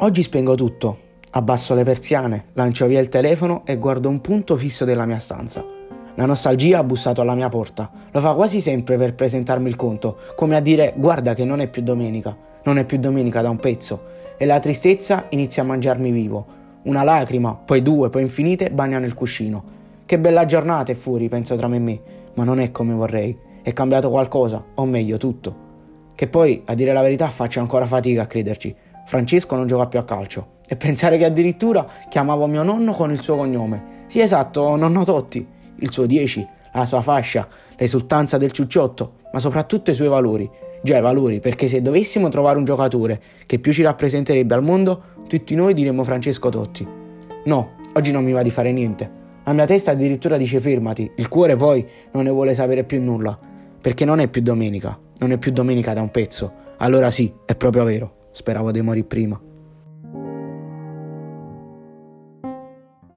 Oggi spengo tutto, abbasso le persiane, lancio via il telefono e guardo un punto fisso della mia stanza. La nostalgia ha bussato alla mia porta. Lo fa quasi sempre per presentarmi il conto, come a dire guarda che non è più domenica, non è più domenica da un pezzo. E la tristezza inizia a mangiarmi vivo. Una lacrima, poi due, poi infinite, bagnano il cuscino. Che bella giornata è fuori, penso tra me e me, ma non è come vorrei. È cambiato qualcosa, o meglio tutto. Che poi, a dire la verità, faccio ancora fatica a crederci. Francesco non gioca più a calcio. E pensare che addirittura chiamavo mio nonno con il suo cognome. Sì, esatto, nonno Totti. Il suo 10, la sua fascia, l'esultanza del ciucciotto, ma soprattutto i suoi valori. Già i valori, perché se dovessimo trovare un giocatore che più ci rappresenterebbe al mondo, tutti noi diremmo Francesco Totti. No, oggi non mi va di fare niente. La mia testa addirittura dice fermati, il cuore poi non ne vuole sapere più nulla, perché non è più domenica, non è più domenica da un pezzo. Allora sì, è proprio vero, speravo di morire prima.